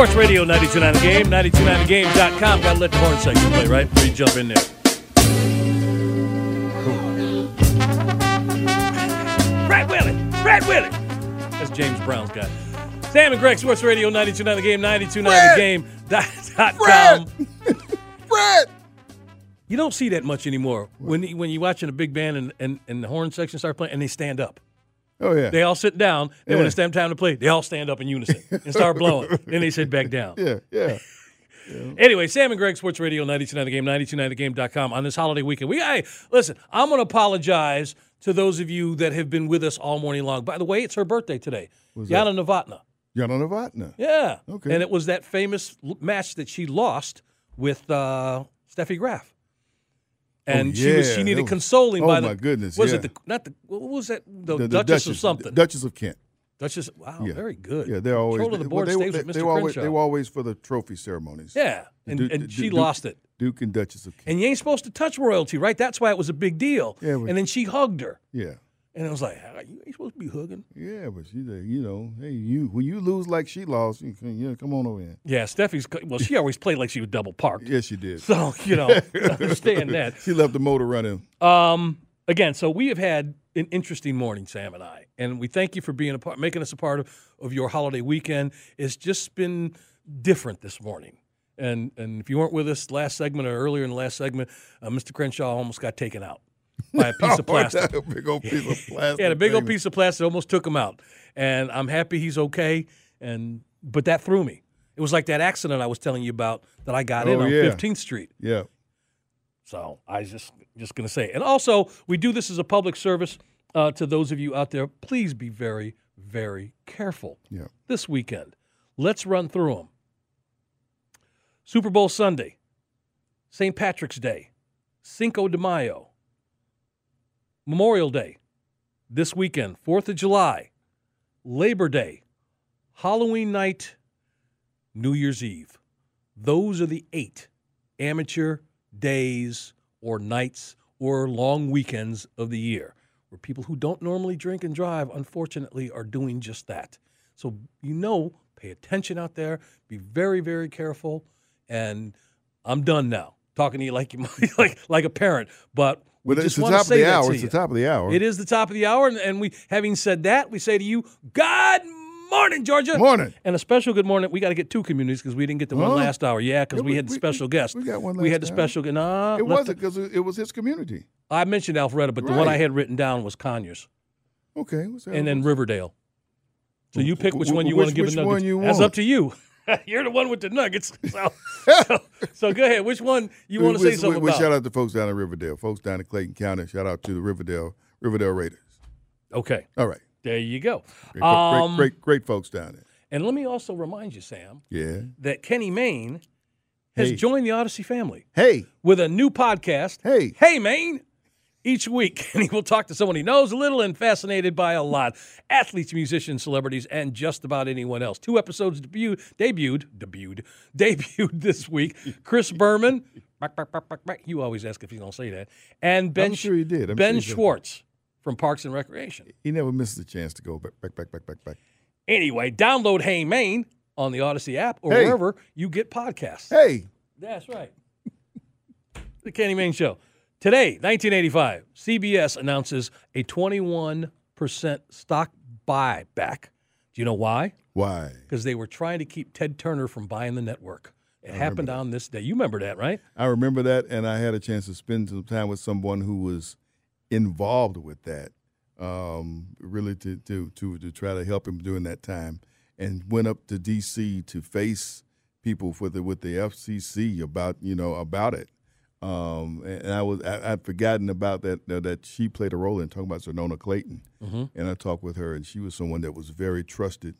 Sports Radio 929 The Game, 929thegame.com. Got to let the horn section play, right? Before you jump in there. Brad Willie! Brad Willie! That's James Brown's guy. Sam and Greg, Sports Radio 929 The Game, 929thegame.com. Fred! Fred! You don't see that much anymore when when you're watching a big band and, and, and the horn section start playing and they stand up. Oh yeah. They all sit down. Then when Yeah. it's time time to play, they all stand up in unison and start blowing. then they sit back down. yeah, yeah. Anyway, Sam and Greg, Sports Radio 929 The Game, 929thegame.com on this holiday weekend. We, hey, listen, I'm going to apologize to those of you that have been with us all morning long. By the way, it's her birthday today. Jana Novotna. Jana Novotna. Yeah. Okay. And it was that famous match that she lost with uh, Steffi Graf. Oh, and she Oh, yeah, she needed was- consoling oh, by the my goodness, Was yeah. it the not the what was that the, The- the Duchess, of something? Duchess of Kent. Duchess. Wow, Yeah. very good. Yeah, they're always control of the well, board they, stays they, with Mr. they were always, they were always for the trophy ceremonies. yeah, and, Duke- and she Duke- lost it. Duke and Duchess of Kent. And you ain't supposed to touch royalty, right? That's why it was a big deal. Yeah, but- and then she hugged her, yeah. And it was like, "Ah, you ain't supposed to be hugging. Yeah, but she, you know, hey, you when you lose like she lost, you can, yeah, come on over in. Yeah, Steffi's. Well, she always played like she was double parked. Yes, she did. So you know, understand that. She left the motor running. Um, again, so we have had an interesting morning, Sam and I, and we thank you for being a part, making us a part of, of your holiday weekend. It's just been different this morning. And and if you weren't with us last segment or earlier in the last segment, uh, Mr. Crenshaw almost got taken out by a piece of plastic. a big old piece of plastic. Had a big old piece of plastic, almost took him out. And I'm happy he's okay. And but that threw me. It was like that accident I was telling you about that I got in Oh, on yeah. 15th Street. Yeah. So I was just just going to say, and also we do this as a public service uh, to those of you out there. Please be very very careful Yeah. this weekend. Let's run through them. Super Bowl Sunday, St. Patrick's Day, Cinco de Mayo, Memorial Day, this weekend, Fourth of July, Labor Day, Halloween night, New Year's Eve. Those are the eight amateur days or nights or long weekends of the year where people who don't normally drink and drive, unfortunately, are doing just that. So, you know, pay attention out there, be very, very careful. And I'm done now talking to you like you like like a parent, but we it's the top of the hour. It's the top of the hour. It is the top of the hour, and, and we, having said that, we say to you, "Good morning, Georgia." Morning. And a special good morning. We got to get two communities because we didn't get the one last hour. Yeah, because we we- had the we- special guest. we got one We had the hour. special. Nah, It wasn't because it, was his community. I mentioned Alpharetta, but the one I had written down was Conyers, Okay. and then Riverdale. So you pick which one you which- want to give which a nugget. one you That's up to you. You're the one with the nuggets. So, so, so go ahead. Which one you want to say something we, we about? shout out to folks down in Riverdale, folks down in Clayton County. Shout out to the Riverdale Riverdale Raiders. Okay, All right. there you go. Great, Um, great, great, great folks down there. And let me also remind you, Sam, Yeah. that Kenny Mayne has Hey. joined the Odyssey family. Hey, with a new podcast. Hey. Hey, Mayne. Each week, and he will talk to someone he knows a little and fascinated by a lot. Athletes, musicians, celebrities, and just about anyone else. Two episodes debuted, debuted, debuted, debuted this week. Chris Berman. You always ask if he's going to say that. And Ben, I'm sure he did. I'm ben sure he did. Schwartz from Parks and Recreation. he never misses a chance to go back, back, back, back, back, back. Anyway, download Hey Mayne on the Odyssey app or Hey. wherever you get podcasts. Hey, That's right. the Kenny Mayne Show. Today, 1985, CBS announces a 21% stock buyback. Do you know why? why? Because they were trying to keep Ted Turner from buying the network. It happened on this day. You remember that, right? I remember that, and I had a chance to spend some time with someone who was involved with that, um, really to, to to to try to help him during that time, and went up to D.C. to face people with the with the FCC about you know about it. Um, and I was I, I'd forgotten about that that that she played a role in talking about Xernona Clayton, and I talked with her, and she was someone that was very trusted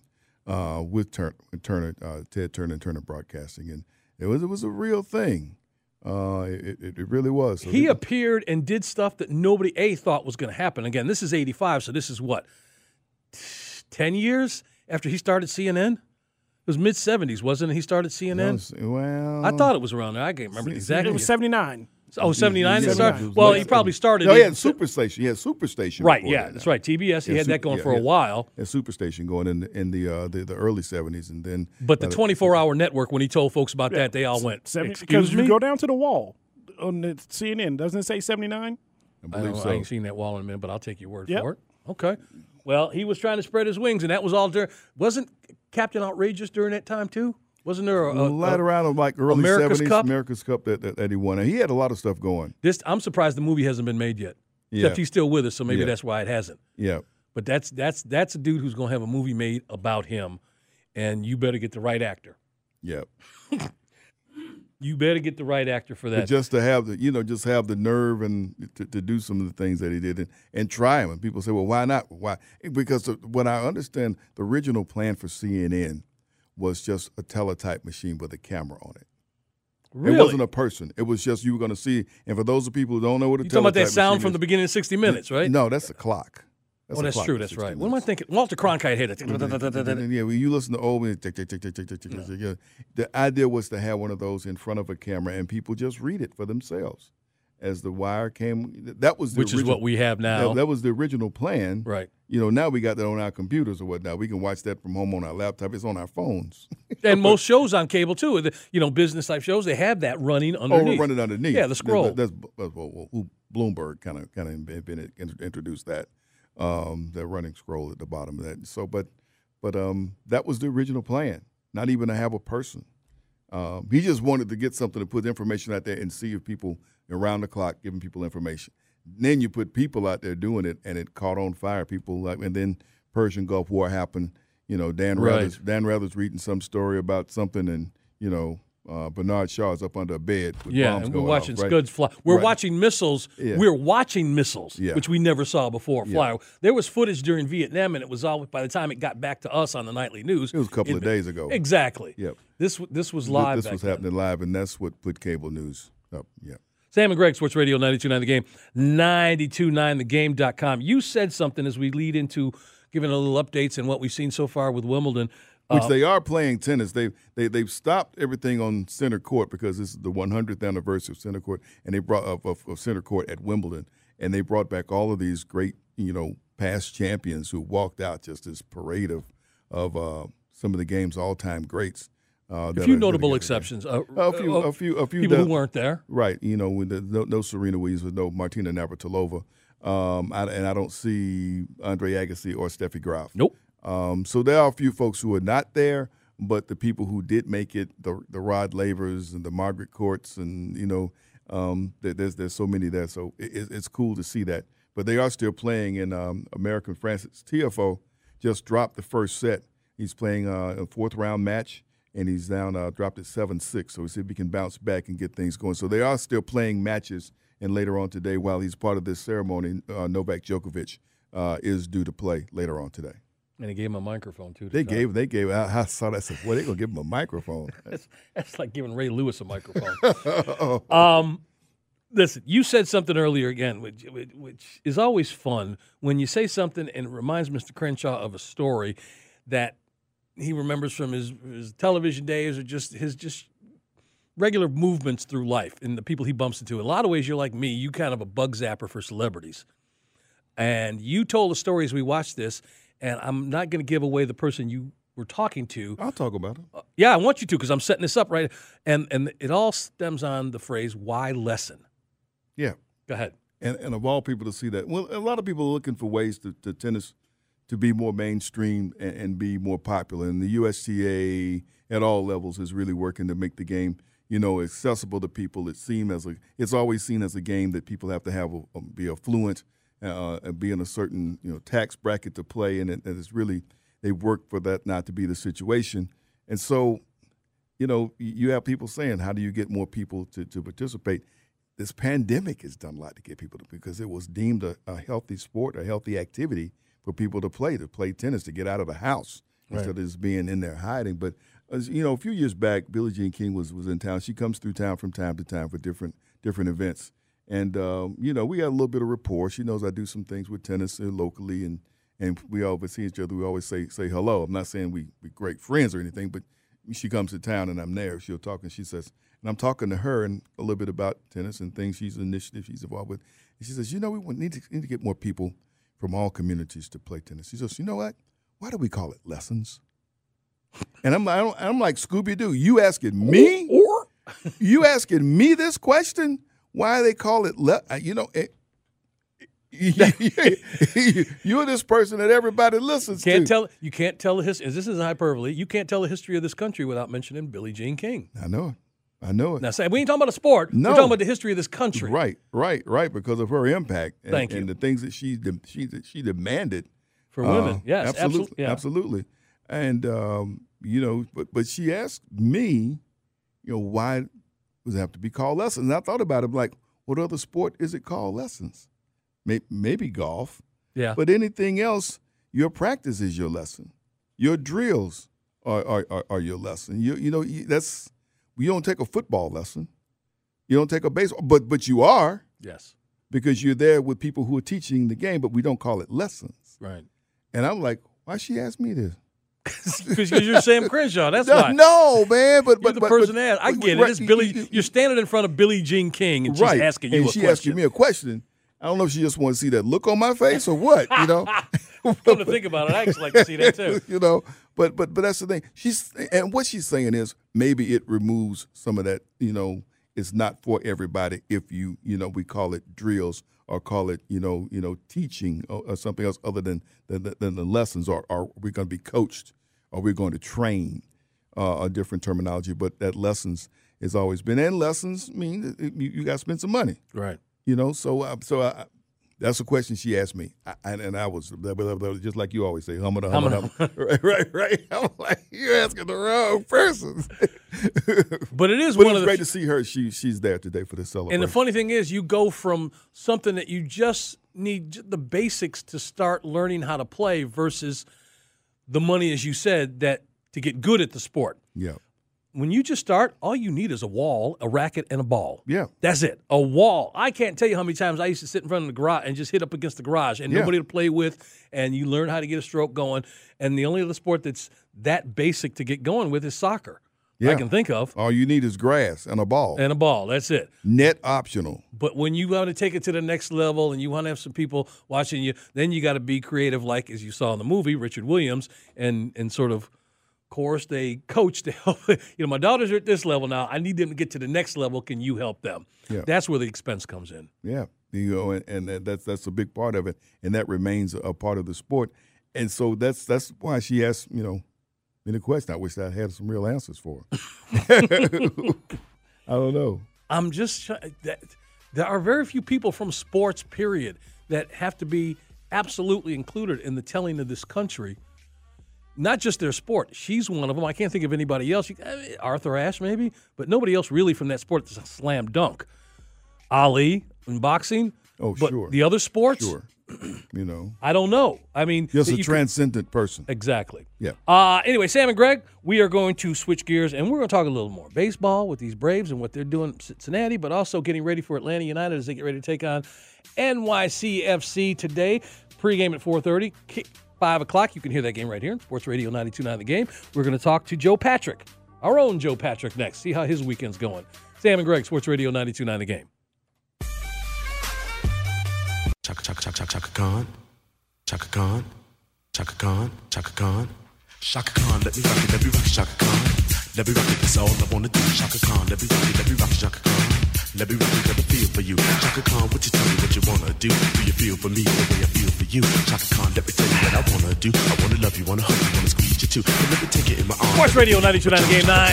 uh, with Turner, Turner uh, Ted Turner and Turner Broadcasting, and it was it was a real thing. Uh, it, it, it really was. So He they- appeared and did stuff that nobody A thought was going to happen. Again, this is 85, so this is what? 10 years after he started CNN? It was mid 70s, wasn't it? He started CNN? well, I thought it was around there. I can't remember exactly. It was 79. Oh, 79 it Yeah, started? it was Well, he probably started No, he had Superstation. He had Superstation. Right, yeah, that that's now. right. TBS, he Yeah, had that going yeah, for a while. Had Superstation going in the, in the, uh, the the early '70s, and then But the 24 hour network, when he told folks about that, they all went, Seventy- Excuse me? you go down to the wall on the CNN. Doesn't it say 79? I I, believe don't, so. I ain't seen that wall in a minute, but I'll take your word Yep. for it. Okay. Well, he was trying to spread his wings, and that was all during. Wasn't Captain Outrageous during that time, too? Wasn't there a. a- right a- around like early America's 70s, Cup? America's Cup that, that, that he won. And he had a lot of stuff going. this, I'm surprised the movie hasn't been made yet. Yeah. Except he's still with us, so maybe Yeah. that's why it hasn't. Yeah. But that's that's that's a dude who's going to have a movie made about him, and you better get the right actor. Yeah. You better get the right actor for But that. just to have the, you know, just have the nerve and to, to do some of the things that he did and, and try them. And people say, well, why not? Why? Because the, what I understand, the original plan for CNN was just a teletype machine with a camera on it. really? It wasn't a person. It was just you were going to see. And for those of people who don't know what a you teletype talking about that sound from is, the beginning of 60 Minutes, right? No, that's a clock. Oh, a that's true. That's 60 right. What am I thinking? Walter Cronkite had it. Yeah, when you listen to old tick, tick, tick, tick, tick, tick, tick, tick, yeah. the idea was to have one of those in front of a camera and people just read it for themselves. As the wire came, that was the Which is what we have now. That, that was the original plan. Right. You know, now we got that on our computers or whatnot. We can watch that from home on our laptop. It's on our phones. and most shows on cable too, the- you know, business type shows, they have that running oh, underneath. we're running underneath. Yeah, the scroll. That- that's, that's well, well, Bloomberg kind of kind of been introduced that um, the running scroll at the bottom of that. So, but but um, that was the original plan. Not even to have a person. Um, he just wanted to get something to put information out there and see if people around the clock giving people information. Then you put people out there doing it, and it caught on fire. People like, and then Persian Gulf War happened. You know, Dan Right. Rather's Dan Rather's reading some story about something, and you know, uh, Bernard Shaw is up under a bed. With yeah, bombs and we're watching off, right? Scuds fly. We're Right. watching missiles. Yeah. We're watching missiles, Yeah. which we never saw before fly. There was footage during Vietnam, and it was all by the time it got back to us on the nightly news. It was a couple of days ago. Exactly. Yep. This this was live. This back was then. happening live, and that's what put cable news up. Yeah. Sam and Greg, Sports Radio 929 The Game, 929thegame.com. You said something as we lead into giving a little updates and what we've seen so far with Wimbledon. Which Uh, they are playing tennis. They they they've stopped everything on center court because this is the 100th anniversary of center court, and they brought of, of, of center court at Wimbledon, and they brought back all of these great you know past champions who walked out just this parade of of uh, some of the game's all time greats. Uh, a few notable exceptions. Uh, A few, uh, a few, a few people that- who weren't there. Right. You know, with the, no, no Serena Williams, with no Martina Navratilova, um, I, and I don't see Andre Agassi or Steffi Graf. Nope. Um, so there are a few folks who are not there, but the people who did make it, the the Rod Lavers and the Margaret Courts, and you know, um, there's there's so many there. So it, it's- cool to see that. But they are still playing in um, American Frances Tiafoe. Just dropped the first set. He's playing uh, a fourth round match, and he's down uh, dropped at seven six. So we see if he can bounce back and get things going. So they are still playing matches. And later on today, while he's part of this ceremony, uh, Novak Djokovic uh, is due to play later on today. And he gave him a microphone, too. to They talk. gave, they gave. I, I saw that. I said, "Well, they gonna give him a microphone." That's, that's like giving Ray Lewis a microphone. um, listen, you said something earlier again, which, which, which is always fun when you say something and it reminds Mr. Crenshaw of a story that he remembers from his, his television days or just his just regular movements through life and the people he bumps into. In a lot of ways, you're like me. You kind of a bug zapper for celebrities. And you told a story as we watched this, and I'm not going to give away the person you were talking to. I'll talk about it. Uh, yeah, I want you to because I'm setting this up right, and and it all stems on the phrase "why lesson." Yeah, Go ahead. and and of all people to see that, well, a lot of people are looking for ways to, to tennis to be more mainstream and, and be more popular. And the USTA at all levels is really working to make the game, you know, accessible to people. It seem as a, it's always seen as a game that people have to have a, a- be affluent uh, and be in a certain you know tax bracket to play, and, it, and it's really they work for that not to be the situation. And so, you know, you have people saying, how do you get more people to, to participate? This pandemic has done a lot to get people to because it was deemed a, a healthy sport, a healthy activity for people to play, to play tennis, to get out of the house instead of just being in there hiding. But as, you know, a few years back, Billie Jean King was was in town. She comes through town from time to time for different different events, and um, you know, we got a little bit of rapport. She knows I do some things with tennis locally, and and we always see each other. We always say say hello. I'm not saying we we great friends or anything, but she comes to town and I'm there. She'll talk and she says, and I'm talking to her and a little bit about tennis and things she's initiative she's involved with. And she says, you know, we need to, need to get more people from all communities to play tennis. She says, you know what? Why do we call it lessons? And I'm, I'm like Scooby Doo. You asking me? Or you asking me this question? Why they call it? Le- uh, you know, it, you're this person that everybody listens can't to. tell you can't tell the history. This is hyperbole. You can't tell the history of this country without mentioning Billie Jean King. I know it. I know it. Now, say we ain't talking about a sport. No. We're talking about the history of this country. Right, right, right. Because of her impact and, Thank you. and the things that she de- she she demanded For Uh, women. yes, absolutely, absolutely. Yeah. absolutely. And um, you know, but but she asked me, you know, why have to be called lessons? And I thought about it, like, what other sport is it called lessons? Maybe, maybe golf, Yeah. but anything else, your practice is your lesson. Your drills are are, are, are your lesson. You you know you, that's you don't take a football lesson, you don't take a baseball, but but you are yes. because you're there with people who are teaching the game, but we don't call it lessons. Right. And I'm like, why she asked me this? Because you're Sam Crenshaw. That's no, why. no, man. But but the but, person but, that I get it. It's Billy. you- you- You're standing in front of Billie Jean King, and she's right. asking you and a she question. asking me a question. I don't know if she just wants to see that look on my face or what, you know. Come to think about it, I actually like to see that too. you know, but but but that's the thing. She's and what she's saying is maybe it removes some of that. You know, it's not for everybody. If you you know we call it drills or call it you know you know teaching or, or something else other than than, than the lessons. Or are we going to be coached? Are we going to train? Uh, a different terminology, but that lessons has always been. And lessons mean you, you got to spend some money. Right. You know, so uh, so I, that's a question she asked me, I, and, and I was blah, blah, blah, just like you always say, hum it, hum it, hum it. right, right, right. I'm like, you're asking the wrong person. But it is but one of the great to see her. She she's there today for the celebration. And the funny thing is, you go from something that you just need the basics to start learning how to play versus the money, as you said, that to get good at the sport. yeah, When you just start, all you need is a wall, a racket, and a ball. yeah, That's it. A wall. I can't tell you how many times I used to sit in front of the garage and just hit up against the garage and Yeah. nobody to play with, and you learn how to get a stroke going. And the only other sport that's that basic to get going with is soccer. I can think of. all you need is grass and a ball. And a ball. That's it. Net optional. But when you want to take it to the next level and you want to have some people watching you, then you got to be creative, like as you saw in the movie, Richard Williams, and and sort of course they coach to help. You know, my daughters are at this level now. I need them to get to the next level. Can you help them? Yeah. That's where the expense comes in. Yeah, you know, and, and that's that's a big part of it, and that remains a part of the sport. And so that's that's why she asked, you know, me the question. I wish I had some real answers for. I don't know. I'm just that there are very few people from sports period that have to be absolutely included in the telling of this country. Not just their sport. She's one of them. I can't think of anybody else. Eh, Arthur Ashe, maybe, but nobody else really from that sport that's a slam dunk. Ali in boxing. Oh, but sure. The other sports, Sure, you know, I don't know. I mean, just a transcendent person. Exactly. Yeah. Uh, anyway, Sam and Greg, we are going to switch gears and we're going to talk a little more baseball with these Braves and what they're doing in Cincinnati, but also getting ready for Atlanta United as they get ready to take on NYCFC today. Pre-game at 4:30, kick 5 o'clock. You can hear that game right here on Sports Radio 92.9 The Game. We're going to talk to Joe Patrick, our own Joe Patrick, next. See how his weekend's going. Sam and Greg, Sports Radio 92.9 The Game. Chaka chaka chaka chaka chaka Khan. Chaka Khan. Chaka Khan. Chaka Khan. Chaka Khan, let me rock it, let me rock it, Chaka Khan. Let me rock it, that's all I wanna do. Chaka Khan, let me rock it, let me rock it, Chaka Khan. Let me rock it, got a feel for you. Chaka Khan, what you tell me what you wanna do? Do you feel for me the way I feel for you? Chaka Khan, let me tell you what I wanna do. I wanna love you, wanna hug you, wanna squeeze you too. And let me take it in my arms. Sports Radio 92.9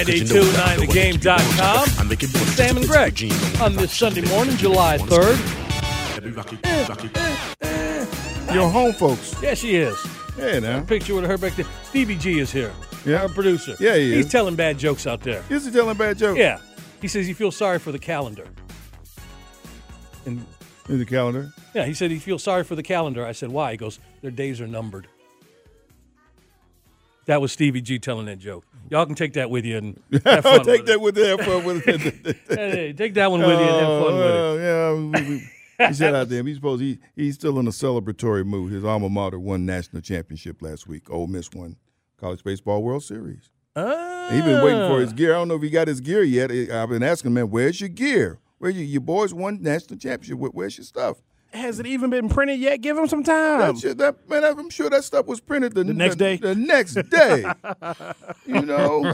The Game, 982.9thegame.com. I'm making Sam and Greg on this Sunday morning, July 3rd. Eh, eh, eh, Your home folks. Yeah, she is. Yeah, now. Picture with her back there. Stevie G is here. Yeah. Our producer. Yeah, he He's is. telling bad jokes out there. Is he telling bad jokes? Yeah. He says he feels sorry for the calendar. And In the calendar. yeah, he said he feels sorry for the calendar. I said, why? He goes, their days are numbered. That was Stevie G telling that joke. Y'all can take that with you and have fun I'll take with that it. with that for with it. Hey, take that one with you and have fun oh, with it. Oh, yeah, we, we, we shout out to him. He's supposed he he's still in a celebratory mood. His alma mater won national championship last week. Ole Miss won college baseball World Series. Ah. He's been waiting for his gear. I don't know if he got his gear yet. I've been asking him, man, where's your gear? Where you, your boys won national championship? Where's your stuff? Has it even been printed yet? Give him some time. That shit, that, man, I'm sure that stuff was printed the, next day? The next day. you know,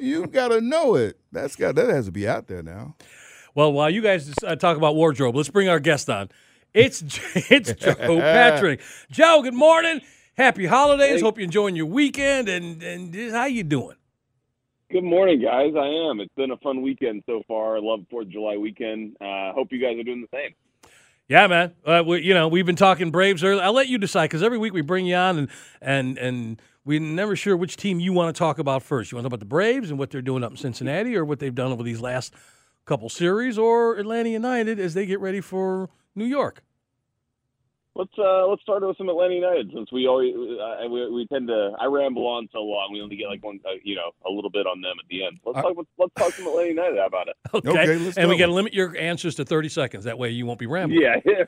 you got to know it. That's got that has to be out there now. Well, while you guys uh, talk about wardrobe, let's bring our guest on. It's it's Joe Patrick. Joe, good morning. Happy holidays. Hey. Hope you're enjoying your weekend. And and how you doing? Good morning, guys. I am. It's been a fun weekend so far. I love Fourth of July weekend. Uh, hope you guys are doing the same. Yeah, man. Uh, we, you know, we've been talking Braves early. I'll let you decide because every week we bring you on and and and we're never sure which team you want to talk about first. You want to talk about the Braves and what they're doing up in Cincinnati, or what they've done over these last couple series, or Atlanta United as they get ready for New York. Let's uh, let's start with some Atlanta United since we always uh, we, we tend to I ramble on so long. We only get like one uh, you know a little bit on them at the end. Let's talk. Let's talk some Atlanta United. How about it? Okay, Okay, let's and we go. got to limit your answers to thirty seconds. That way, you won't be rambling. Yeah.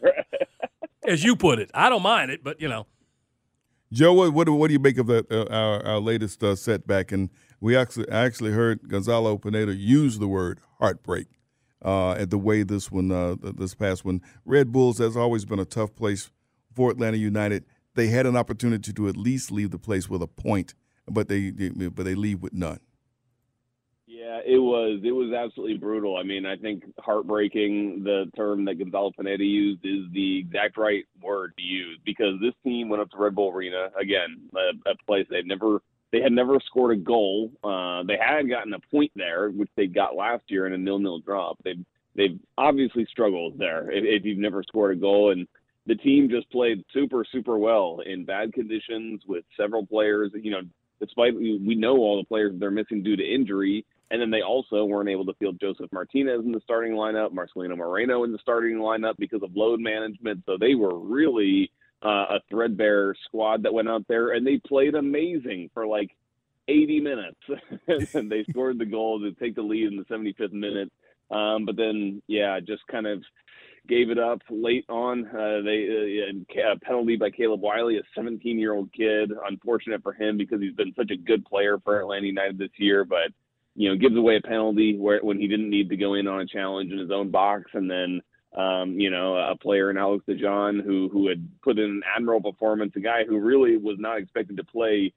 as you put it. I don't mind it, but you know. Joe, what what, do- what do you make of the, uh, our, our latest uh, setback? And we actually actually heard Gonzalo Pineda use the word heartbreak uh, at the way this one uh, this past one. Red Bulls has always been a tough place for Atlanta United. They had an opportunity to at least leave the place with a point, but they, but they leave with none. Yeah, it was it was absolutely brutal. I mean, I think heartbreaking, the term that Gonzalo Pineda used, is the exact right word to use because this team went up to Red Bull Arena again, a, a place they've never they had never scored a goal. Uh, they had gotten a point there, which they got last year in a nil-nil draw. They've they've obviously struggled there if, if you've never scored a goal and. The team just played super, super well in bad conditions with several players. You know, despite we know all the players they're missing due to injury, and then they also weren't able to field Josef Martinez in the starting lineup, Marcelino Moreno in the starting lineup because of load management. So they were really uh, a threadbare squad that went out there, and they played amazing for like 80 minutes. and they scored the goal to take the lead in the 75th minute. Um, but then, yeah, just kind of gave it up late on. Uh, they uh, a penalty by Caleb Wiley, a 17 year old kid. Unfortunate for him because he's been such a good player for Atlanta United this year, but you know gives away a penalty where when he didn't need to go in on a challenge in his own box, and then um, you know a player in Alex DeJohn who who had put in an admirable performance, a guy who really was not expected to play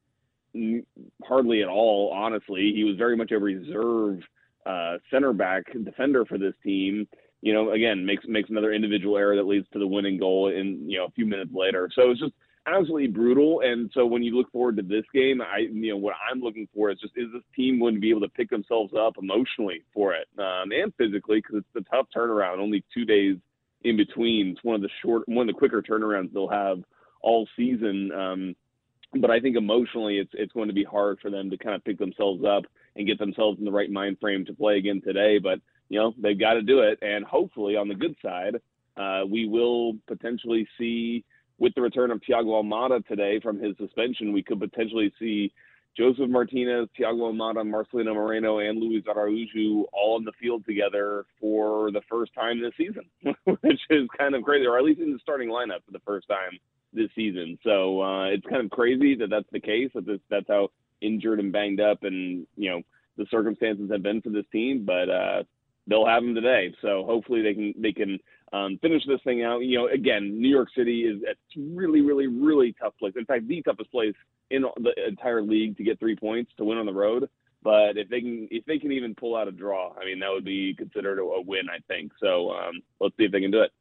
hardly at all. Honestly, he was very much a reserve uh, center back defender for this team you know, again, makes makes another individual error that leads to the winning goal in you know a few minutes later. So it's just absolutely brutal. And so when you look forward to this game, I you know what I'm looking for is just is this team going to be able to pick themselves up emotionally for it um, and physically because it's a tough turnaround. Only two days in between. It's one of the short, one of the quicker turnarounds they'll have all season. Um, but I think emotionally, it's it's going to be hard for them to kind of pick themselves up and get themselves in the right mind frame to play again today. But you know they've got to do it, and hopefully on the good side, uh, we will potentially see with the return of Thiago Almada today from his suspension, we could potentially see Josef Martinez, Thiago Almada, Marcelino Moreno, and Luis Araujo all in the field together for the first time this season, which is kind of crazy, or at least in the starting lineup for the first time this season. So uh, it's kind of crazy that that's the case. That this, that's how injured and banged up, and you know the circumstances have been for this team. But uh, they'll have them today. So hopefully they can they can um, finish this thing out. You know, again, New York City is a really, really, really tough place. In fact, the toughest place in the entire league to get three points to win on the road. But if they can, if they can even pull out a draw, I mean, that would be considered a, win, I think. So um, let's see if they can do it.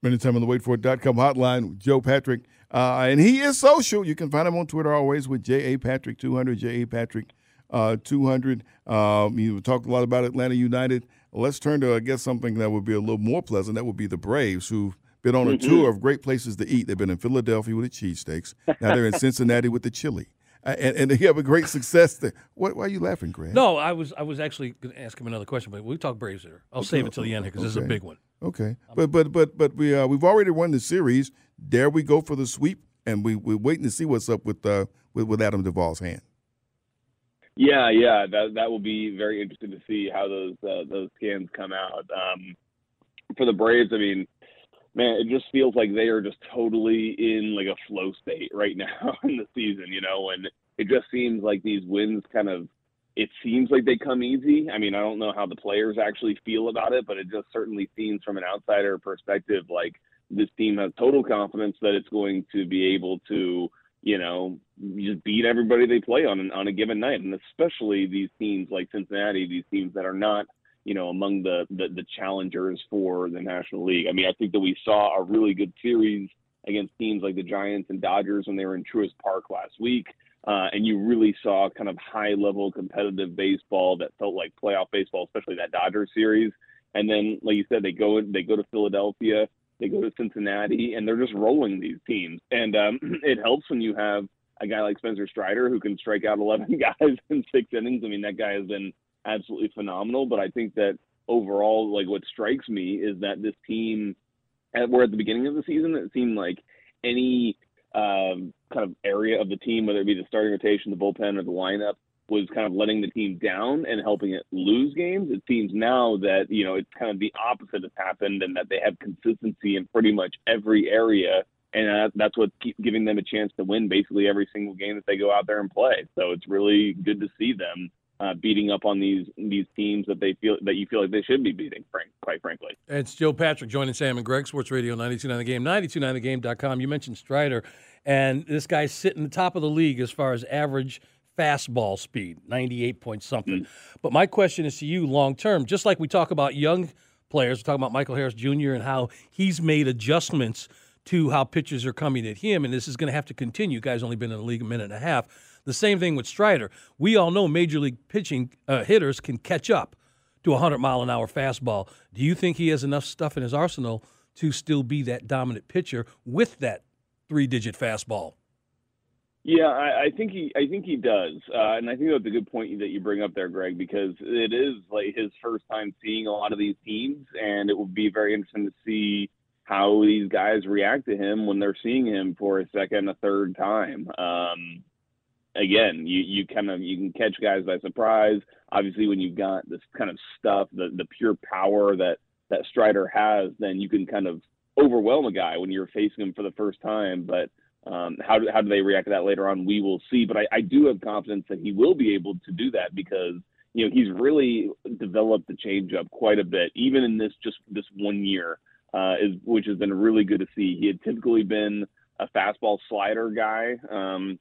Spending time on the waitfor.com hotline with Joe Patrick. Uh, and he is social. You can find him on Twitter always with J.A. Patrick 200, J.A. Patrick uh, 200. Um, you talked a lot about Atlanta United. Let's turn to, I guess, something that would be a little more pleasant. That would be the Braves, who've been on a Mm-hmm. tour of great places to eat. They've been in Philadelphia with the cheesesteaks. Now they're in Cincinnati with the chili. And, and they have a great success there. What, why are you laughing, Greg? No, I was I was actually going to ask him another question, but we talk Braves there. I'll save it till the end because this is a big one. Okay, but but but but we uh, we've already won the series. Dare we go for the sweep? And we we're waiting to see what's up with uh with, with Adam Duvall's hand. Yeah, yeah, that that will be very interesting to see how those uh, those scans come out. Um, for the Braves, I mean, man, it just feels like they are just totally in like a flow state right now in the season. You know, and it just seems like these wins kind of it seems like they come easy. I mean, I don't know how the players actually feel about it, but it just certainly seems from an outsider perspective like this team has total confidence that it's going to be able to, you know, just beat everybody they play on on a given night, and especially these teams like Cincinnati, these teams that are not, you know, among the the, the challengers for the National League. I mean, I think that we saw a really good series against teams like the Giants and Dodgers when they were in Truist Park last week. Uh, and you really saw kind of high level competitive baseball that felt like playoff baseball, especially that Dodgers series. And then, like you said, they go they go to Philadelphia, they go to Cincinnati, and they're just rolling these teams. And um, it helps when you have a guy like Spencer Strider who can strike out 11 guys in six innings. I mean, that guy has been absolutely phenomenal. But I think that overall, like what strikes me is that this team, at, we're at the beginning of the season, it seemed like any um, kind of area of the team, whether it be the starting rotation, the bullpen, or the lineup, was kind of letting the team down and helping it lose games. It seems now that you know it's kind of the opposite has happened, and that they have consistency in pretty much every area, and that's what's giving them a chance to win basically every single game that they go out there and play. So it's really good to see them uh, beating up on these these teams that they feel that you feel like they should be beating. Frank, quite frankly, it's Joe Patrick joining Sam and Greg, Sports Radio 92.9 The Game, 92.9thegame.com. You mentioned Strider, and this guy's sitting the top of the league as far as average fastball speed, 98 point something. Mm. But my question is to you, long term, just like we talk about young players, we're talking about Michael Harris Jr. and how he's made adjustments to how pitches are coming at him, and this is going to have to continue. Guy's only been in the league a minute and a half the same thing with Strider. We all know major league pitching uh, hitters can catch up to a 100 mile an hour fastball. Do you think he has enough stuff in his arsenal to still be that dominant pitcher with that three digit fastball? Yeah, I, I think he, I think he does, uh, and I think that's a good point that you bring up there, Greg, because it is like his first time seeing a lot of these teams, and it will be very interesting to see how these guys react to him when they're seeing him for a second, a third time. Um, again, you you kind of you can catch guys by surprise. Obviously, when you've got this kind of stuff, the the pure power that that Strider has, then you can kind of overwhelm a guy when you're facing him for the first time. But um, how do how do they react to that later on? We will see. But I, I do have confidence that he will be able to do that because you know he's really developed the changeup quite a bit, even in this just this one year, uh, is which has been really good to see. He had typically been a fastball slider guy. Um,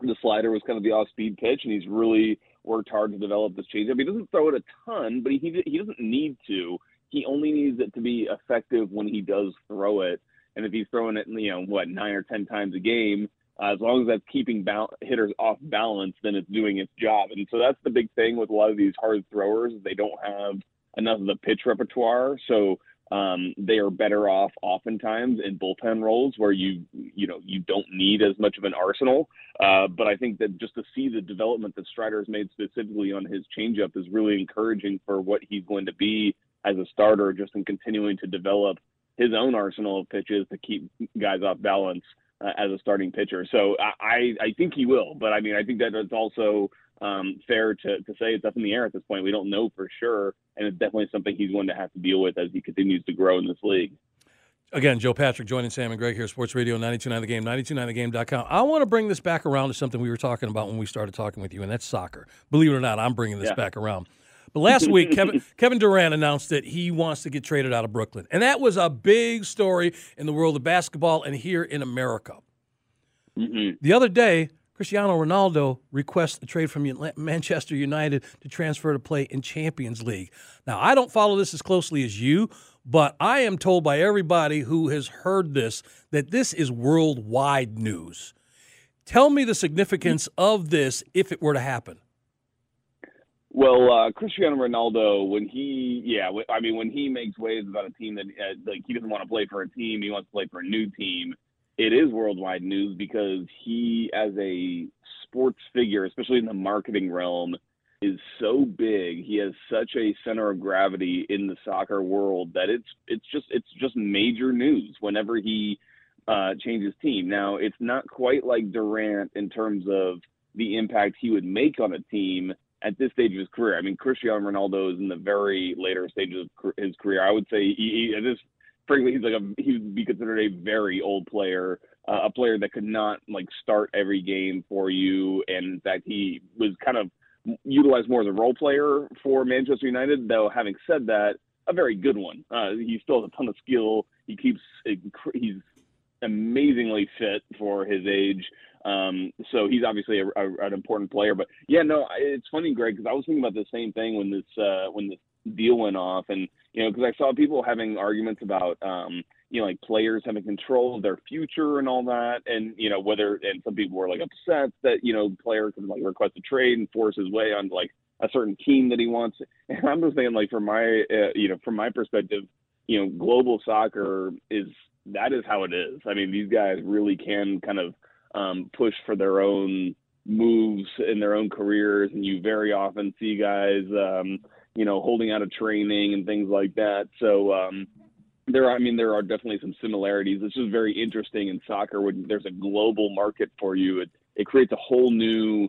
the slider was kind of the off-speed pitch, and he's really worked hard to develop this changeup. He doesn't throw it a ton, but he he doesn't need to. He only needs it to be effective when he does throw it. And if he's throwing it, you know, what nine or ten times a game, uh, as long as that's keeping hitters off balance, then it's doing its job. And so that's the big thing with a lot of these hard throwers; they don't have enough of the pitch repertoire. So um, they are better off oftentimes in bullpen roles where you you know you don't need as much of an arsenal. Uh, but I think that just to see the development that Strider has made specifically on his changeup is really encouraging for what he's going to be as a starter, just in continuing to develop his own arsenal of pitches to keep guys off balance uh, as a starting pitcher. So I I think he will, but I mean I think that it's also um, fair to, to say it's up in the air at this point. We don't know for sure, and it's definitely something he's going to have to deal with as he continues to grow in this league. Again, Joe Patrick joining Sam and Greg here, Sports Radio 929 The Game, 929thegame.com. I want to bring this back around to something we were talking about when we started talking with you, and that's soccer. Believe it or not, I'm bringing this yeah. back around. But last week, Kevin, Kevin Durant announced that he wants to get traded out of Brooklyn. And that was a big story in the world of basketball and here in America. Mm-hmm. The other day, Cristiano Ronaldo requests a trade from Manchester United to transfer to play in Champions League. Now, I don't follow this as closely as you, but I am told by everybody who has heard this that this is worldwide news. Tell me the significance of this if it were to happen. Well, uh, Cristiano Ronaldo, when he, yeah, I mean, when he makes waves about a team that, uh, like, he doesn't want to play for a team, he wants to play for a new team it is worldwide news because he, as a sports figure, especially in the marketing realm, is so big. He has such a center of gravity in the soccer world that it's it's just it's just major news whenever he uh, changes team. Now it's not quite like Durant in terms of the impact he would make on a team at this stage of his career. I mean, Cristiano Ronaldo is in the very later stages of his career. I would say he, he, at this frankly, he's like a he would be considered a very old player uh, a player that could not like start every game for you, and fact, he was kind of utilized more as a role player for Manchester United. Though having said that, a very good one. Uh, he still has a ton of skill. He keeps he's amazingly fit for his age. Um, so he's obviously a, a, an important player. But yeah, no, it's funny, Greg, because I was thinking about the same thing when this uh, when this deal went off, and you know, because I saw people having arguments about um, you know, like players having control of their future and all that, and you know, whether and some people were like upset that you know, player can like request a trade and force his way on like a certain team that he wants. And I'm just saying, like, from my uh, you know, from my perspective, you know, global soccer is that is how it is. I mean, these guys really can kind of um, push for their own moves in their own careers, and you very often see guys, um, you know, holding out of training and things like that. So um, there, are, I mean, there are definitely some similarities. It's just very interesting in soccer when there's a global market for you. It it creates a whole new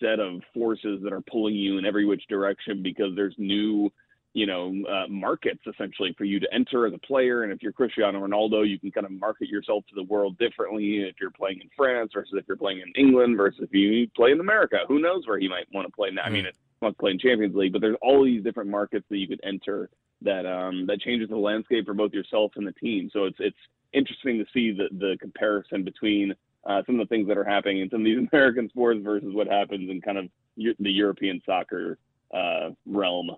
set of forces that are pulling you in every which direction because there's new you know, uh, markets essentially for you to enter as a player. And if you're Cristiano Ronaldo, you can kind of market yourself to the world differently if you're playing in France versus if you're playing in England versus if you play in America. Who knows where he might want to play now? I mean, it wants to play in Champions League, but there's all these different markets that you could enter that um, that changes the landscape for both yourself and the team. So it's it's interesting to see the the comparison between uh, some of the things that are happening in some of these American sports versus what happens in kind of the European soccer uh, realm.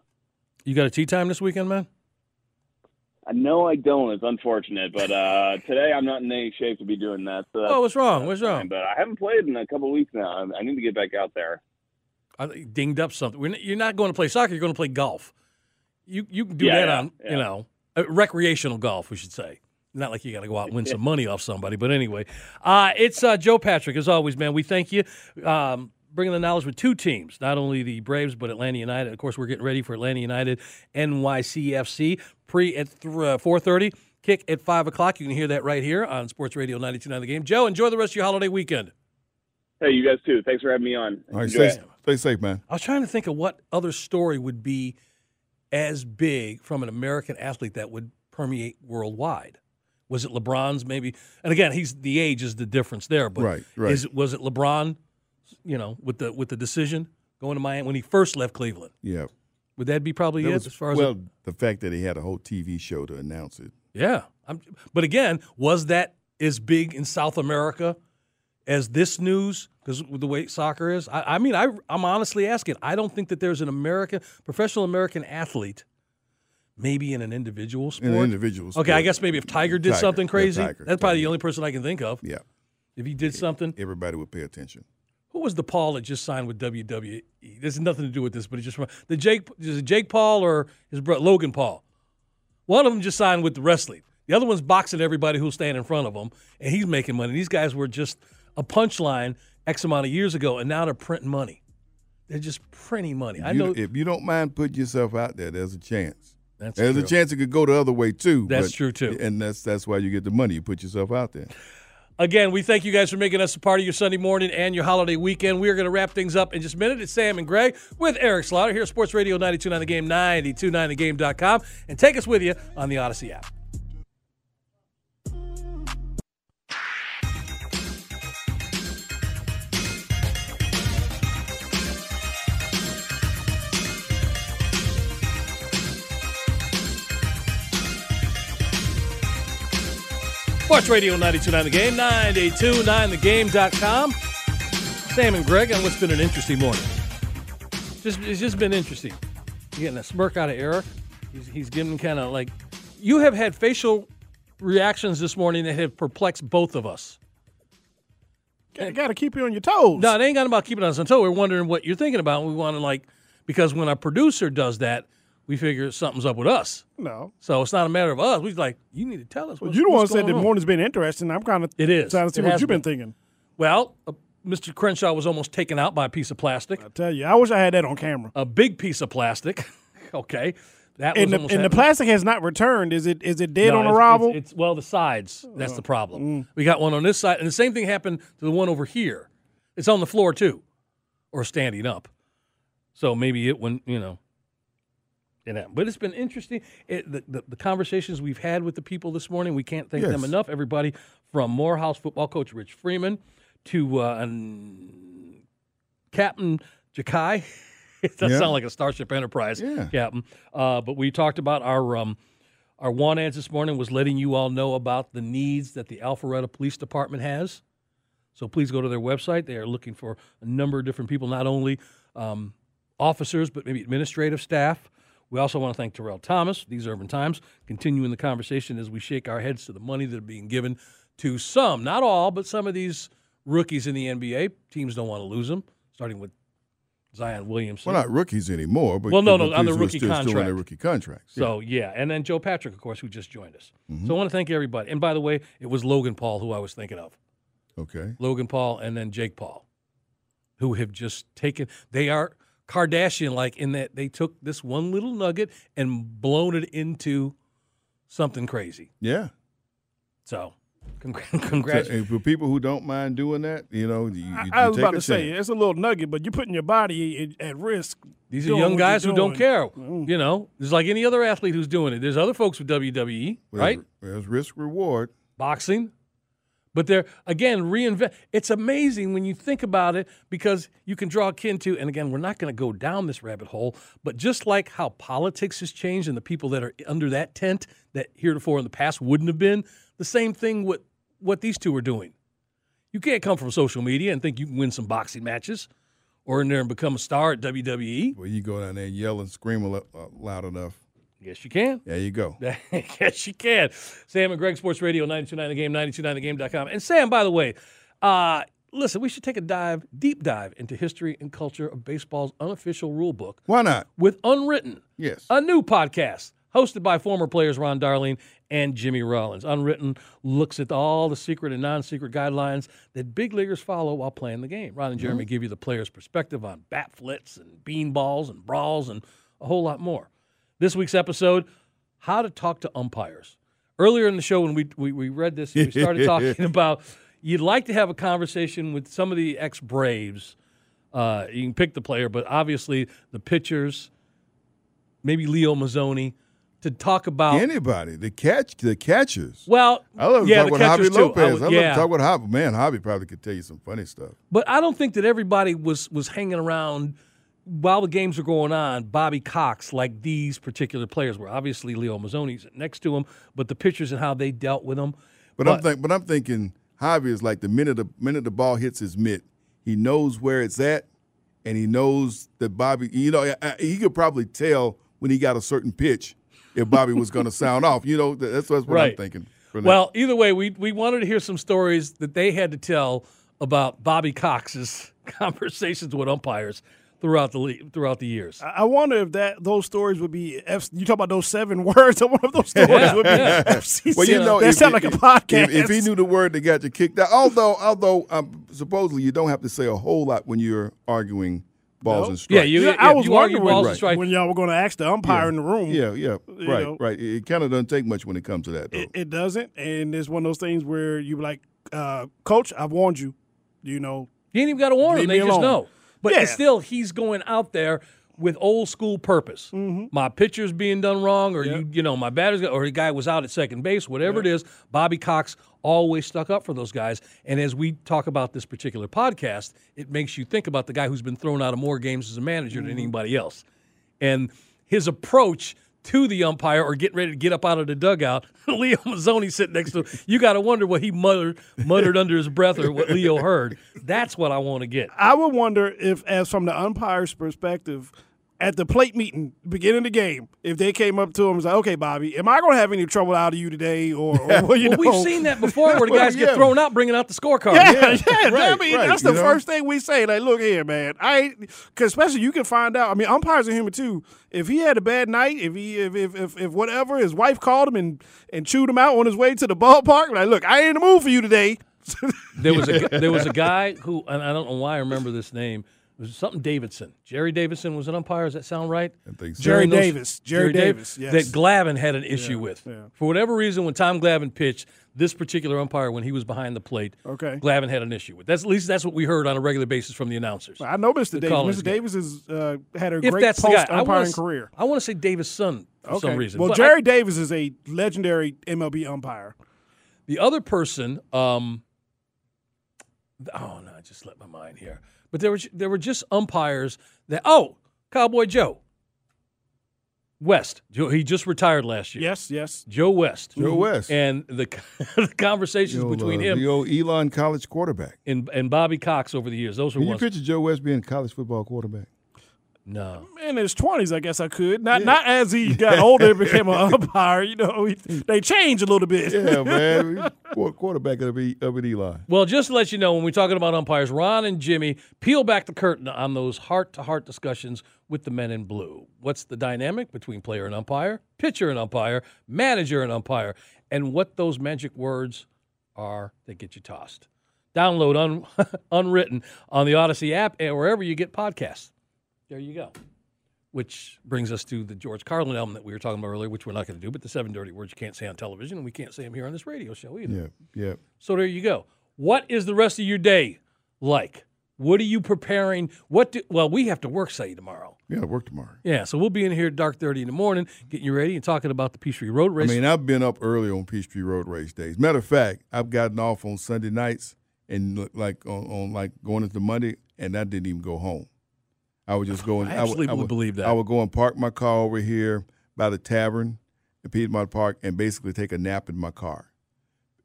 You got a tea time this weekend, man? Uh, no, I don't. It's unfortunate, but uh, today I'm not in any shape to be doing that. So oh, what's wrong? What's wrong? But I haven't played in a couple weeks now. I need to get back out there. I dinged up something. You're not going to play soccer. You're going to play golf. You you can do yeah, that yeah, on yeah. you know uh, recreational golf, we should say. Not like you got to go out and win some money off somebody, but anyway, uh, it's uh, Joe Patrick as always, man. We thank you. Um, bringing the knowledge with two teams, not only the Braves, but Atlanta United. Of course, we're getting ready for Atlanta United NYCFC pre at th- uh, 4.30, kick at 5 o'clock. You can hear that right here on Sports Radio 92.9 The Game. Joe, enjoy the rest of your holiday weekend. Hey, you guys too. Thanks for having me on. All right, stay, stay safe, man. I was trying to think of what other story would be as big from an American athlete that would permeate worldwide. Was it LeBron's maybe? And again, he's the age is the difference there, but Right, right. is was it LeBron, you know, with the with the decision going to Miami when he first left Cleveland? Yeah. Would that be probably That it was- as far as well, it- the fact that he had a whole TV show to announce it. yeah. I'm, but again, was that as big in South America as this news? Because the way soccer is, I, I mean, I, I'm honestly asking. I don't think that there's an American professional American athlete, maybe in an individual sport. In an individual Okay, I guess maybe if Tiger did Tiger. something Yeah, crazy, Tiger. that's probably the only person I can think of. Yeah, If he did something, everybody would pay attention. Who was the Paul that just signed with WWE? This has nothing to do with this, but he just the Jake is it Jake Paul or his brother Logan Paul. One of them just signed with the wrestling. The other one's boxing everybody who's standing in front of him, and he's making money. These guys were just a punchline X amount of years ago, and now they're printing money. They're just printing money. I You- know if you don't mind putting yourself out there, there's a chance. that's There's true. a chance it could go the other way too. That's but- true, too. And that's that's why you get the money. You put yourself out there. Again, we thank you guys for making us a part of your Sunday morning and your holiday weekend. We are going to wrap things up in just a minute. It's Sam and Greg with Eric Slaughter here at Sports Radio 929 The Game, 929thegame.com, and take us with you on the Odyssey app. Sports Radio 929 The Game, 929thegame.com. Sam and Greg on what's been an interesting morning. Just It's just been interesting. You're getting a smirk out of Eric. He's, he's giving kind of like, you have had facial reactions this morning that have perplexed both of us. Got to keep you on your toes. No, it ain't got about keeping us on toe. We're wondering what you're thinking about. We want to like, because when a producer does that, we figure something's up with us. No. So it's not a matter of us. We're like, you need to tell us. Well, you the one what's said the morning's been interesting. I'm kind of It is. trying to see It what you've been. been. thinking. Well, uh, Mr. Crenshaw was almost taken out by a piece of plastic, I tell you, I wish I had that on camera. a big piece of plastic. okay, that And was the, and the plastic has not returned. Is it is it dead No, on arrival? It's, it's- well, the sides. That's the problem. Mm. We got one on this side, and the same thing happened to the one over here. It's on the floor too, or standing up. So maybe it when you know. You know, but it's been interesting. It, the, the, the conversations we've had with the people this morning, we can't thank them enough. Everybody from Morehouse football coach Rich Freeman to uh, an- Captain Jakai. it does Yeah. sound like a Starship Enterprise Yeah. captain. Uh, but we talked about our um, our one ads this morning was letting you all know about the needs that the Alpharetta Police Department has. So please go to their website. They are looking for a number of different people, not only um, officers, but maybe administrative staff. We also want to thank Terrell Thomas, These Urban Times, continuing the conversation as we shake our heads to the money that are being given to some, not all, but some of these rookies in the NBA. Teams don't want to lose them, starting with Zion Williamson. Well, not rookies anymore, but Well, no, no, on the players who are rookie still, still on contract. their rookie contracts. Yeah. So yeah, and then Joe Patrick, of course, who just joined us. So mm-hmm. I want to thank everybody. And by the way, it was Logan Paul who I was thinking of. okay. Logan Paul and then Jake Paul, who have just taken. They are Kardashian like in that they took this one little nugget and blown it into something crazy. Yeah. So, congr- So, congrats. and for people who don't mind doing that, you know, you, you, I, you I was take about a to say it's a little nugget, but you're putting your body at, at risk. These are young guys you're who don't care. Mm. You know, it's like any other athlete who's doing it. There's other folks with WWE, Well, right? There's, there's risk reward. boxing. But they're again reinvent. It's amazing when you think about it because you can draw kin to. And again, we're not going to go down this rabbit hole. But just like how politics has changed and the people that are under that tent that heretofore in the past wouldn't have been, the same thing with what these two are doing. You can't come from social media and think you can win some boxing matches, or in there and become a star at. WWE. Well, you go down there and yell and scream uh, loud enough. Yes, you can. There you go. yes, you can. Sam and Greg Sports Radio, 929 The Game, 929thegame.com. And Sam, by the way, uh, listen, we should take a dive, deep dive into history and culture of baseball's unofficial rule book Why not? with Unwritten, Yes. a new podcast hosted by former players Ron Darling and Jimmy Rollins. Unwritten looks at all the secret and non-secret guidelines that big leaguers follow while playing the game. Ron and Jeremy give you the player's perspective on bat flits and bean balls and brawls and a whole lot more. This week's episode, how to talk to umpires. Earlier in the show when we we, we read this, we started talking about you'd like to have a conversation with some of the ex-Braves. Uh, you can pick the player, but obviously the pitchers, maybe Leo Mazzone, to talk about. Anybody, the catch, the catchers. well, I love to yeah, talk with Javi catchers too. I Lopez. I, would- love yeah, to talk with Javi. Man, Javi probably could tell you some funny stuff. but I don't think that everybody was was hanging around while the games were going on. Bobby Cox, like these particular players were. Obviously, Leo Mazzone's next to him, but the pitchers and how they dealt with him. But, I'm think, but I'm thinking Javi is like the minute the minute the ball hits his mitt, he knows where it's at, and he knows that Bobby. You know, he could probably tell when he got a certain pitch if Bobby was going to sound off. You know, that's, that's what I'm thinking. Well, either way, we we wanted to hear some stories that they had to tell about Bobby Cox's conversations with umpires throughout the le- throughout the years. I I wonder if that those stories would be. F, you talk about those seven words. I wonder if those stories Yeah, would be. yeah. FCC. Well, you know, that if, sound like a podcast. If, if he knew the word that got you kicked out, although although um, supposedly you don't have to say a whole lot when you're arguing balls No. and strikes. Yeah, you, Yeah, yeah, I was you argue wondering balls Right. and strikes. when y'all were going to ask the umpire in the room. Yeah, yeah, right, know. right. It, kind of doesn't take much when it comes to that. It, it doesn't, and it's one of those things where you be like, uh, "Coach, I've warned you." You know, You ain't even got to warn them; they just alone. know. But Yeah. still, he's going out there with old school purpose. Mm-hmm. My pitcher's being done wrong, or you, you know, my batter's got, or the guy was out at second base, whatever it is. Bobby Cox always stuck up for those guys. And as we talk about this particular podcast, it makes you think about the guy who's been thrown out of more games as a manager than mm-hmm. anybody else, and his approach. To the umpire or getting ready to get up out of the dugout, Leo Mazzone sitting next to him. You got to wonder what he muttered, muttered under his breath or what Leo heard. That's what I want to get. I would wonder if, as from the umpire's perspective, at the plate meeting, beginning of the game, if they came up to him and was like, "Okay, Bobby, am I going to have any trouble out of you today?" Or, or well, you Well, know, we've seen that before where the Well, guys get thrown out bringing out the scorecard. Yeah, yeah. right, I mean, right, that's the know? first thing we say. Like, look here, man. I because especially you can find out. I mean, umpires are human too. If he had a bad night, if he if if if, if whatever, his wife called him and and chewed him out on his way to the ballpark. Like, look, I ain't in the mood for you today. There was a there was a guy who and I don't know why I remember this name. It was something Davidson. Jerry Davidson was an umpire. Does that sound right? I think so. Jerry During those- Davis. Jerry Davis, yes. That Glavine had an issue with. yeah. For whatever reason, when Tom Glavine pitched, this particular umpire, when he was behind the plate, Okay. Glavine had an issue with. That's at least that's what we heard on a regular basis from the announcers. I know Mr. Davis. Mr. Davis has uh, had a If great post guy, umpiring s- career. I want to say Davis' son for Okay. some reason. Well, But Jerry I- Davis is a legendary MLB umpire. The other person, um, oh no, I just slipped my mind here. But there were there were just umpires that oh, Cowboy Joe West. Joe, he just retired last year. Yes, yes. Joe West. Joe West. And the, the conversations The old, between uh, him the old Elon college quarterback. and, and Bobby Cox over the years, those were Can you ones. picture Joe West being a college football quarterback? No. In his twenties, I guess I could. Not not as he got older and became an umpire. You know, he, they changed a little bit. Yeah, man. Qu- quarterback of, E- of an Elon. Well, just to let you know, when we're talking about umpires, Ron and Jimmy peel back the curtain on those heart to heart discussions with the men in blue. What's the dynamic between player and umpire, pitcher and umpire, manager and umpire, and what those magic words are that get you tossed? Download un- unwritten on the Audacy app and wherever you get podcasts. There you go. Which brings us to the George Carlin album that we were talking about earlier, which we're not going to do, but the seven dirty words you can't say on television, and we can't say them here on this radio show either. Yeah, yeah. So there you go. What is the rest of your day like? What are you preparing? What do, well, we have to work say tomorrow. Yeah, work tomorrow. Yeah, so we'll be in here at dark thirty in the morning, getting you ready and talking about the Peachtree Road Race. I mean, I've been up early on Peachtree Road race days. Matter of fact, I've gotten off on Sunday nights and like on, on like going into Monday, and I didn't even go home. I would just go and I absolutely would, would believe that. I would go and park my car over here by the tavern in Piedmont Park and basically take a nap in my car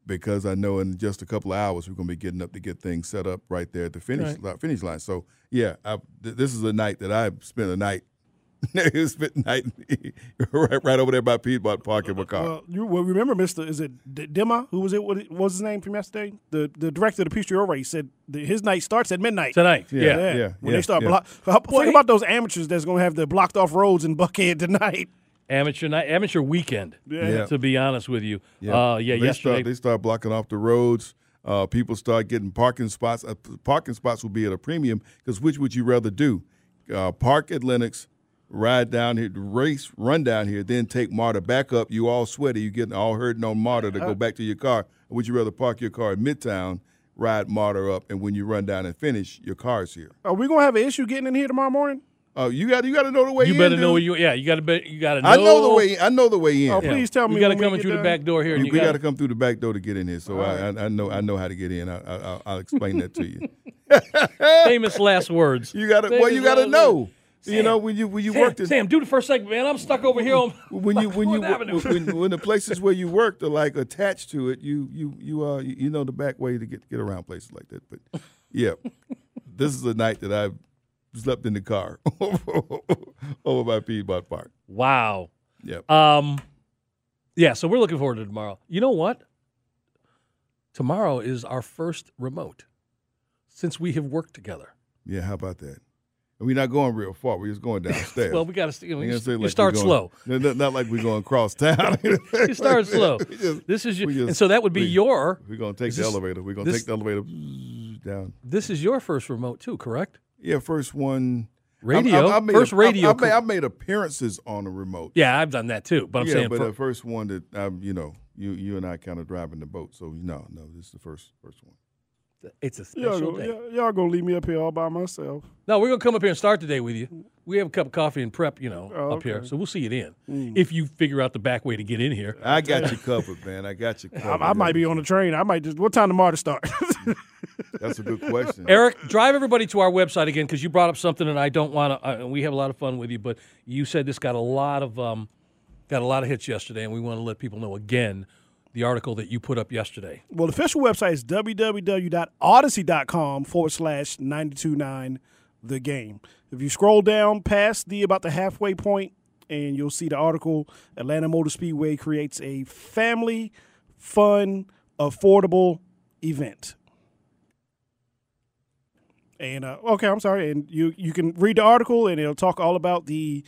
because I know in just a couple of hours we're going to be getting up to get things set up right there at the finish Right. finish line. So yeah, I, th- this is a night that I spent a night. spent the night right, right over there by Piedmont Park in my. Well, you well remember, Mister, is it D- Dima? Who was it? What, what was his name from yesterday? The the director of the Peachtree Road Race said that his night starts at midnight. tonight. Yeah. Yeah. yeah, when yeah, they start yeah. block. Think Well, he- about those amateurs that's going to have the blocked off roads in Buckhead tonight. Amateur night, amateur weekend. Yeah. To be honest with you, Yeah, uh, yeah. They yesterday, start, they start blocking off the roads. Uh, people start getting parking spots. Uh, parking spots will be at a premium because which would you rather do? Uh, park at Lenox, ride down here, race, run down here, then take Marta back up. You all sweaty, you getting all hurting on Marta to go uh-huh. back to your car. Or would you rather park your car in Midtown, ride Marta up, and when you run down and finish, your car's here? Are we going to have an issue getting in here tomorrow morning? Oh, you got you got to know the way you in, better know dude. where you. Yeah, you got to be. You got to know. I know the way. I know the way in. Oh, Yeah. please tell me. You got to come in get through the back door here, and we you got got to come through the back door to get in here. So I, I, I know I know how to get in. I, I, I'll, I'll explain that to you. famous last words. You got to well, you got to know. words. You know when you when you Sam, work this Sam, do the first segment, man. I'm stuck over here on when you when you Avenue. when, when the places where you work are like attached to it, you you you uh you, know the back way to get get around places like that. But yeah, this is a night that I slept in the car over by Piedmont Park. Wow. Yep. Um, yeah, so we're looking forward to tomorrow. You know what? Tomorrow is our first remote since we have worked together. Yeah, how about that? We're not going real far. We're just going downstairs. Well, we got to. You, know, you, you like start we're slow. going- Not, not like we're going across town. You start slow. Just- This is your, just- and so that would be we- your. We're gonna take the this- elevator. We're gonna this- take the elevator down. This is your first remote too, correct? Yeah, first one. Radio, I, I, I made first a- radio. I, I, made, I made appearances on the remote. yeah, I've done that too. But I'm yeah, saying but fir- the first one that um, you know, you you and I kind of driving the boat. So no, no, this is the first first one. It's a Y'all, special go, day. y'all, y'all gonna leave me up here all by myself. No, we're gonna come up here and start the day with you. We have a cup of coffee and prep, you know, Oh, up here. So we'll see you then. If you figure out the back way to get in here. I got you covered, man. I got you I, covered. I might be on the train. I might just. What time tomorrow to start? That's a good question. Eric, drive everybody to our website again because you brought up something, and I don't want to. Uh, we have a lot of fun with you, but you said this got a lot of um, got a lot of hits yesterday, and we want to let people know again the article that you put up yesterday. well, the official website is www.audacy.com forward slash 929 the game. If you scroll down past the about the halfway point, and you'll see the article Atlanta Motor Speedway creates a family, fun, affordable event. And uh, okay, I'm sorry. And you you can read the article, and it'll talk all about the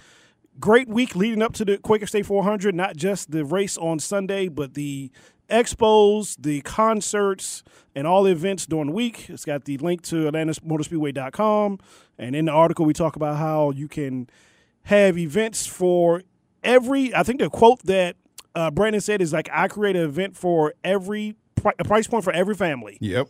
great week leading up to the Quaker State 400. Not just the race on Sunday, but the expos, the concerts, and all the events during the week. It's got the link to AtlantaMotorspeedway.com. And in the article, we talk about how you can have events for every, I think the quote that uh, Brandon said is like, I create an event for every, price point for every family. Yep.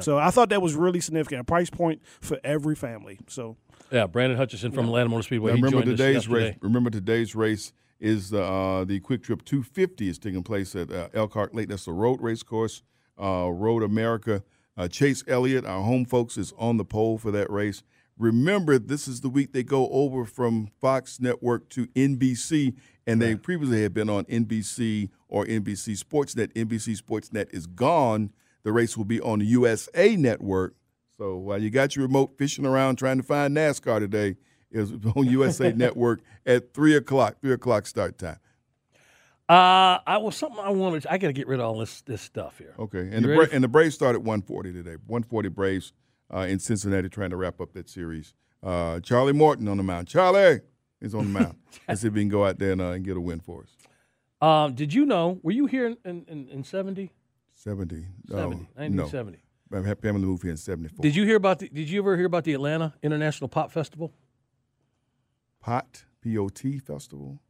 So I thought that was really significant, a price point for every family. So Yeah, Brandon Hutchison from Atlanta Motor Speedway. Remember today's yesterday. race. Remember today's race is uh, the Kwik Trip 250 is taking place at uh, Elkhart Lake. That's the road race course, uh, Road America. Uh, Chase Elliott, our home folks, is on the pole for that race. Remember, this is the week they go over from Fox Network to NBC, and they previously had been on NBC or NBC Sportsnet. NBC Sportsnet is gone. The race will be on the USA Network. So while you got your remote fishing around trying to find NASCAR today, was on USA Network at three o'clock. Three o'clock start time. Uh, I was something I wanted. I got to get rid of all this this stuff here. Okay, and You the? Bra- and the Braves start at one forty today. One forty Braves uh, in Cincinnati trying to wrap up that series. Uh, Charlie Morton on the mound. Charlie is on the mound. Let's see if we can go out there and, uh, and get a win for us. Um, did you know? Were you here in in, in, in 70? 70. 70, Oh, 1970. I'm family moved here in 74. Did you hear about the? Did you ever hear about the Atlanta International Pop Festival? Pot, P-O-T Festival?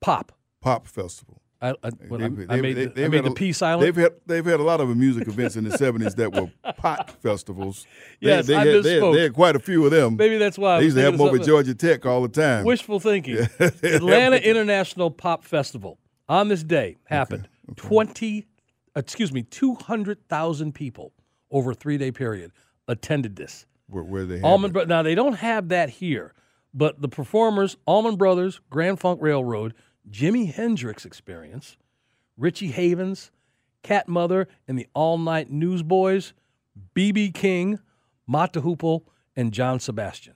Pop. Pop Festival. I, I, well, They've- I they've- made they- the, I they've made the a- P silent. They've had they've had a lot of music events in the seventies that were pot festivals. They- Yes, they, I had, they, had, they had quite a few of them. Maybe that's why they used to have them over at. Georgia Tech all the time. Wishful thinking. Atlanta International Pop Festival on this day happened. Twenty, excuse me, two hundred thousand people over a three day period attended this. where, where they Allman. Bro- now they don't have that here, but the performers Allman Brothers, Grand Funk Railroad, Jimi Hendrix Experience, Richie Havens, Cat Mother, and the All Night Newsboys, BB King, Mott the Hoople, and John Sebastian.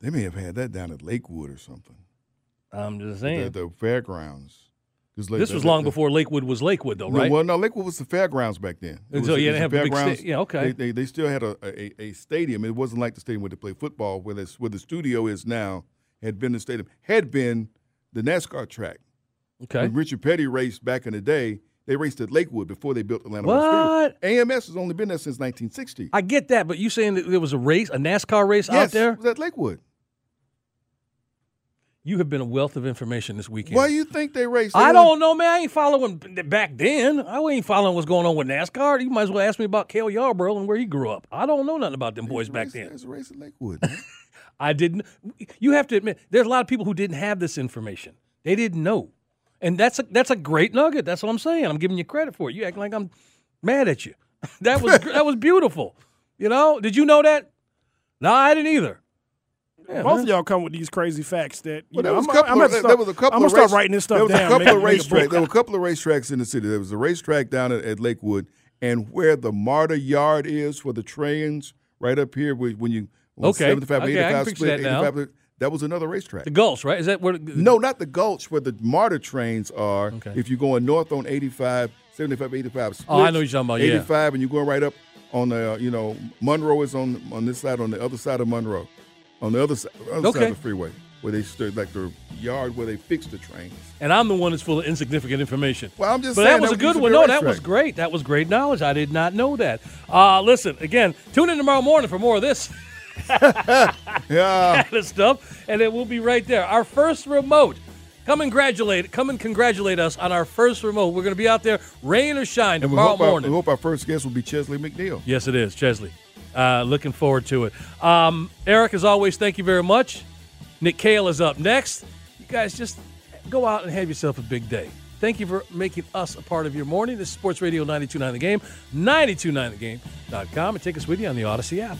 They may have had that down at Lakewood or something. I'm just The, saying. the fairgrounds. This was long before Lakewood was Lakewood, though, No, right? well, no, Lakewood was the fairgrounds back then. It so was- you didn't have the big sta- yeah, okay. They, they, they still had a, a, a stadium. It wasn't like the stadium where they play football, where, where the studio is now, had been the stadium, had been the NASCAR track. okay. When Richard Petty raced back in the day, they raced at Lakewood before they built Atlanta. What? AMS has only been there since 1960. I get that, but you saying that there was a race, a NASCAR race yes, out there? it was at Lakewood. You have been a wealth of information this weekend. Why you think they raced? I don't know, man. I ain't following back then. I ain't following what's going on with NASCAR. You might as well ask me about Cale Yarborough and where he grew up. I don't know nothing about them boys back then. There's a race at Lakewood. I didn't. You have to admit, there's a lot of people who didn't have this information. They didn't know, and that's a that's a great nugget. That's what I'm saying. I'm giving you credit for it. You act like I'm mad at you. That was that was beautiful. You know? Did you know that? No, I didn't either. Yeah, both man. of y'all come with these crazy facts that you Well, there know. was I'm, a couple I'm of- gonna there start, was a couple I'm gonna start race- writing this stuff there was down. A couple of make a racetracks. There were a couple of racetracks in the city. There was a racetrack down at, at Lakewood, and where the MARTA yard is for the trains, right up here, when you when Okay. 75, Okay, I can 85 split, that now. 85, that was another racetrack. The Gulch, right? Is that where? no, not the Gulch, where the MARTA trains are. Okay. If you're going north on 85, 75, 85. Splits, Oh, I know what you're talking about, yeah. 85, and you're going right up on the, uh, you know, Monroe is on on this side, on the other side of Monroe, on the other side, other side of the freeway, where they stood like the yard where they fixed the trains. And I'm the one that's full of insignificant information. Well, I'm just but saying that was a good one. No, that was great. That was great knowledge. I did not know that. Uh, listen, again, tune in tomorrow morning for more of this Yeah. kind of stuff, and it will be right there. Our first remote. Come and congratulate, come and congratulate us on our first remote. We're going to be out there, rain or shine, And we tomorrow our, morning. we hope our first guest will be Chesley McNeil. Yes, it is, Chesley. Uh, looking forward to it. Um, Eric, as always, thank you very much. Nick Kale is up next. You guys just go out and have yourself a big day. Thank you for making us a part of your morning. This is Sports Radio 929 The Game, 929thegame.com, and take us with you on the Audacy app.